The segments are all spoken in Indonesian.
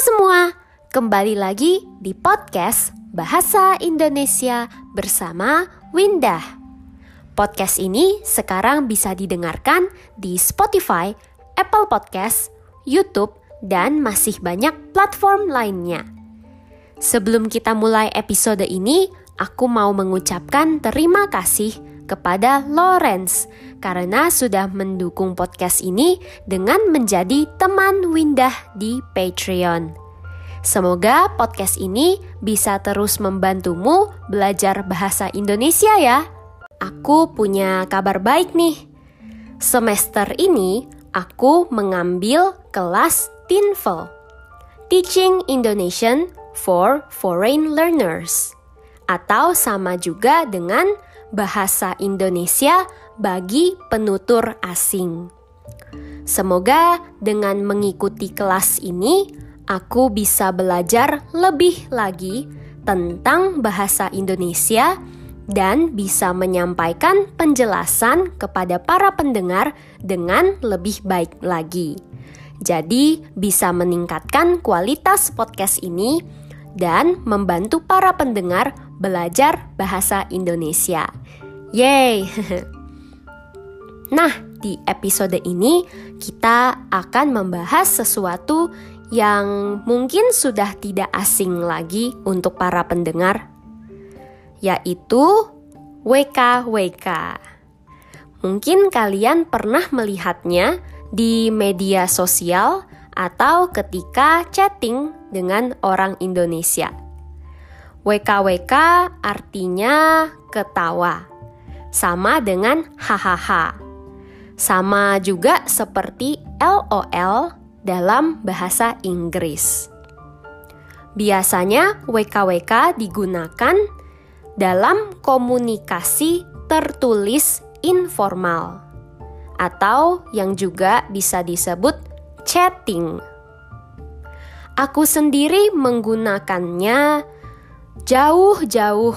semua, kembali lagi di podcast Bahasa Indonesia bersama Windah. Podcast ini sekarang bisa didengarkan di Spotify, Apple Podcast, YouTube, dan masih banyak platform lainnya. Sebelum kita mulai episode ini, aku mau mengucapkan terima kasih kepada Lawrence karena sudah mendukung podcast ini dengan menjadi teman Windah di Patreon. Semoga podcast ini bisa terus membantumu belajar bahasa Indonesia ya. Aku punya kabar baik nih. Semester ini aku mengambil kelas TINFL, Teaching Indonesian for Foreign Learners, atau sama juga dengan bahasa Indonesia bagi penutur asing. Semoga dengan mengikuti kelas ini, aku bisa belajar lebih lagi tentang bahasa Indonesia dan bisa menyampaikan penjelasan kepada para pendengar dengan lebih baik lagi. Jadi, bisa meningkatkan kualitas podcast ini dan membantu para pendengar belajar bahasa Indonesia. Yeay! Nah, di episode ini kita akan membahas sesuatu yang mungkin sudah tidak asing lagi untuk para pendengar, yaitu WKWK. Mungkin kalian pernah melihatnya di media sosial atau ketika chatting dengan orang Indonesia. WKWK artinya ketawa, sama dengan hahaha. Sama juga seperti LOL dalam bahasa Inggris. Biasanya WKWK digunakan dalam komunikasi tertulis informal atau yang juga bisa disebut chatting. Aku sendiri menggunakannya jauh-jauh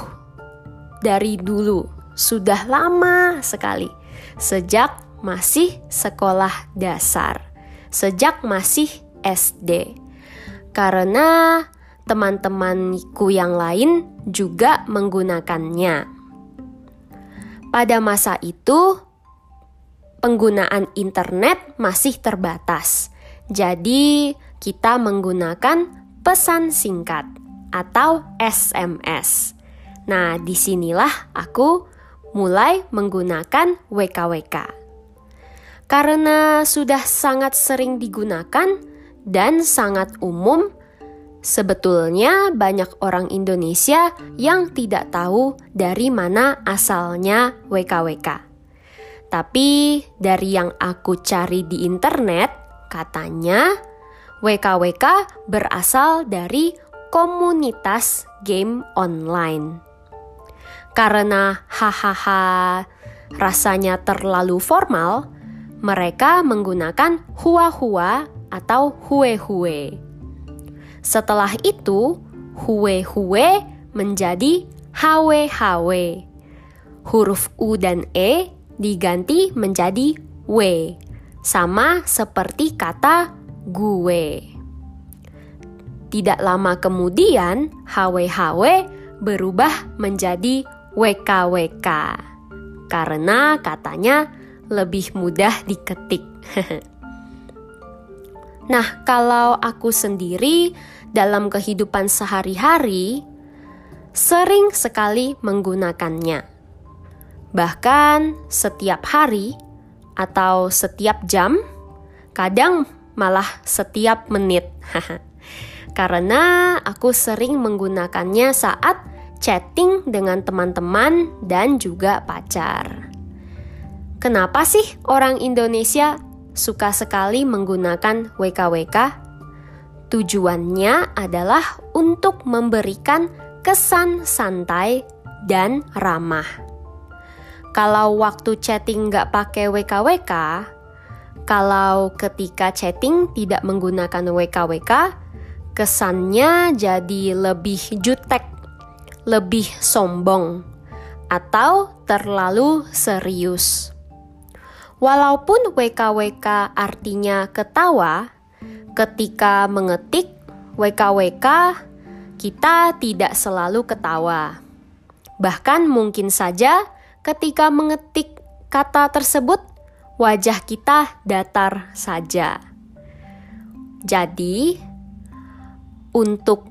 dari dulu, sudah lama sekali, sejak masih sekolah dasar, sejak masih SD. Karena teman-temanku yang lain juga menggunakannya. Pada masa itu, penggunaan internet masih terbatas, jadi kita menggunakan pesan singkat atau SMS. Nah, di sinilah aku mulai menggunakan WKWK. Karena sudah sangat sering digunakan dan sangat umum, sebetulnya banyak orang Indonesia yang tidak tahu dari mana asalnya WKWK. Tapi dari yang aku cari di internet, katanya WKWK berasal dari komunitas game online. Karena hahaha rasanya terlalu formal, mereka menggunakan hua-hua atau hue-hue. Setelah itu, hue-hue menjadi hw-hw. Huruf U dan E diganti menjadi W, sama seperti kata gue. Tidak lama kemudian, HWHW berubah menjadi WKWK karena katanya lebih mudah diketik. nah, kalau aku sendiri dalam kehidupan sehari-hari sering sekali menggunakannya. Bahkan setiap hari atau setiap jam, kadang malah setiap menit. karena aku sering menggunakannya saat chatting dengan teman-teman dan juga pacar. Kenapa sih orang Indonesia suka sekali menggunakan WKWK? Tujuannya adalah untuk memberikan kesan santai dan ramah. Kalau waktu chatting nggak pakai WKWK, kalau ketika chatting tidak menggunakan WKWK, kesannya jadi lebih jutek, lebih sombong, atau terlalu serius. Walaupun WKWK artinya ketawa, ketika mengetik WKWK kita tidak selalu ketawa. Bahkan mungkin saja ketika mengetik kata tersebut, wajah kita datar saja. Jadi, untuk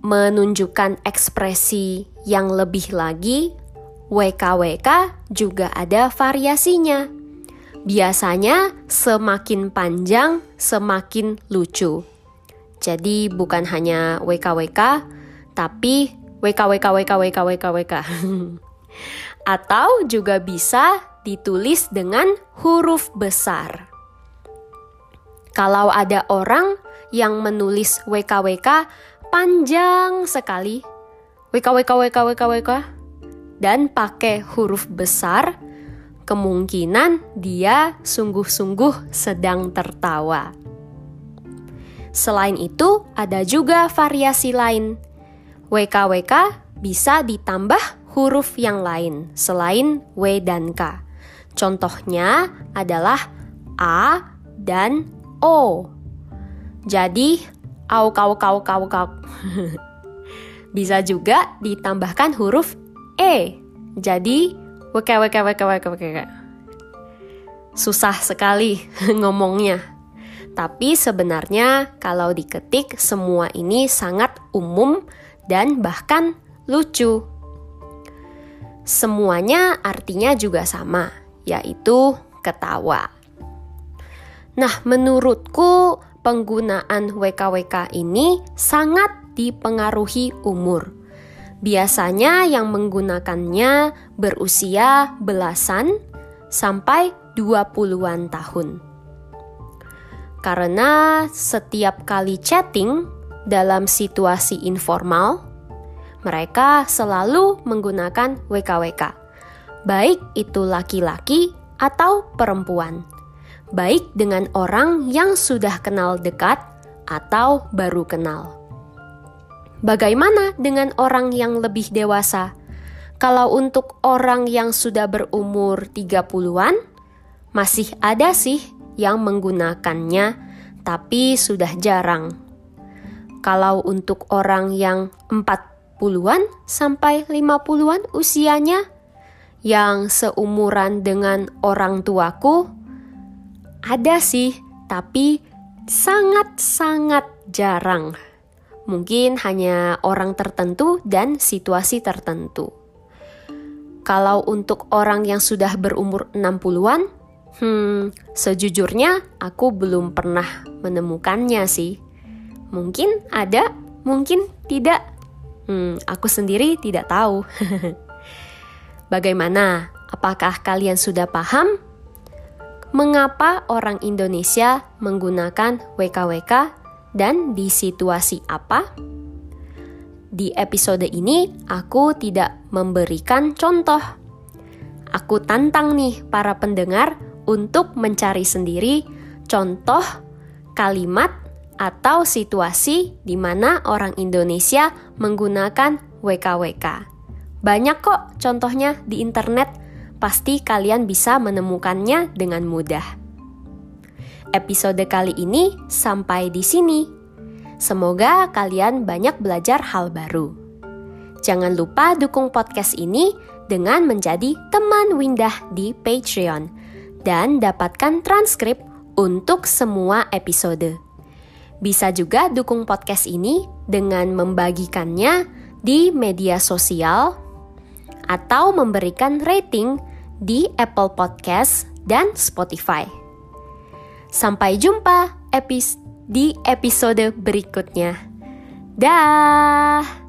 menunjukkan ekspresi yang lebih lagi, WKWK juga ada variasinya. Biasanya semakin panjang, semakin lucu. Jadi bukan hanya WKWK, tapi WKWKWKWKWKWK. Atau juga bisa ditulis dengan huruf besar. Kalau ada orang yang menulis WKWK panjang sekali, WKWKWKWKWK, dan pakai huruf besar, kemungkinan dia sungguh-sungguh sedang tertawa. Selain itu, ada juga variasi lain. WKWK bisa ditambah huruf yang lain selain W dan K. Contohnya adalah A dan O. Jadi, au kau kau kau kau. bisa juga ditambahkan huruf E. Jadi, wk wk wk wk wk. Susah sekali ngomongnya. Tapi sebenarnya kalau diketik semua ini sangat umum dan bahkan lucu. Semuanya artinya juga sama, yaitu ketawa. Nah, menurutku penggunaan WKWK ini sangat dipengaruhi umur. Biasanya yang menggunakannya berusia belasan sampai 20-an tahun. Karena setiap kali chatting dalam situasi informal, mereka selalu menggunakan WKWK. Baik itu laki-laki atau perempuan. Baik dengan orang yang sudah kenal dekat atau baru kenal. Bagaimana dengan orang yang lebih dewasa? Kalau untuk orang yang sudah berumur 30-an, masih ada sih yang menggunakannya, tapi sudah jarang. Kalau untuk orang yang 40-an sampai 50-an usianya, yang seumuran dengan orang tuaku, ada sih, tapi sangat-sangat jarang mungkin hanya orang tertentu dan situasi tertentu. Kalau untuk orang yang sudah berumur 60-an, hmm, sejujurnya aku belum pernah menemukannya sih. Mungkin ada, mungkin tidak. Hmm, aku sendiri tidak tahu. Bagaimana? Apakah kalian sudah paham mengapa orang Indonesia menggunakan WKWK dan di situasi apa? Di episode ini, aku tidak memberikan contoh. Aku tantang nih para pendengar untuk mencari sendiri contoh kalimat atau situasi di mana orang Indonesia menggunakan WKWK. Banyak kok contohnya di internet, pasti kalian bisa menemukannya dengan mudah. Episode kali ini sampai di sini. Semoga kalian banyak belajar hal baru. Jangan lupa dukung podcast ini dengan menjadi teman Windah di Patreon dan dapatkan transkrip untuk semua episode. Bisa juga dukung podcast ini dengan membagikannya di media sosial atau memberikan rating di Apple Podcast dan Spotify. Sampai jumpa epis di episode berikutnya. Dah.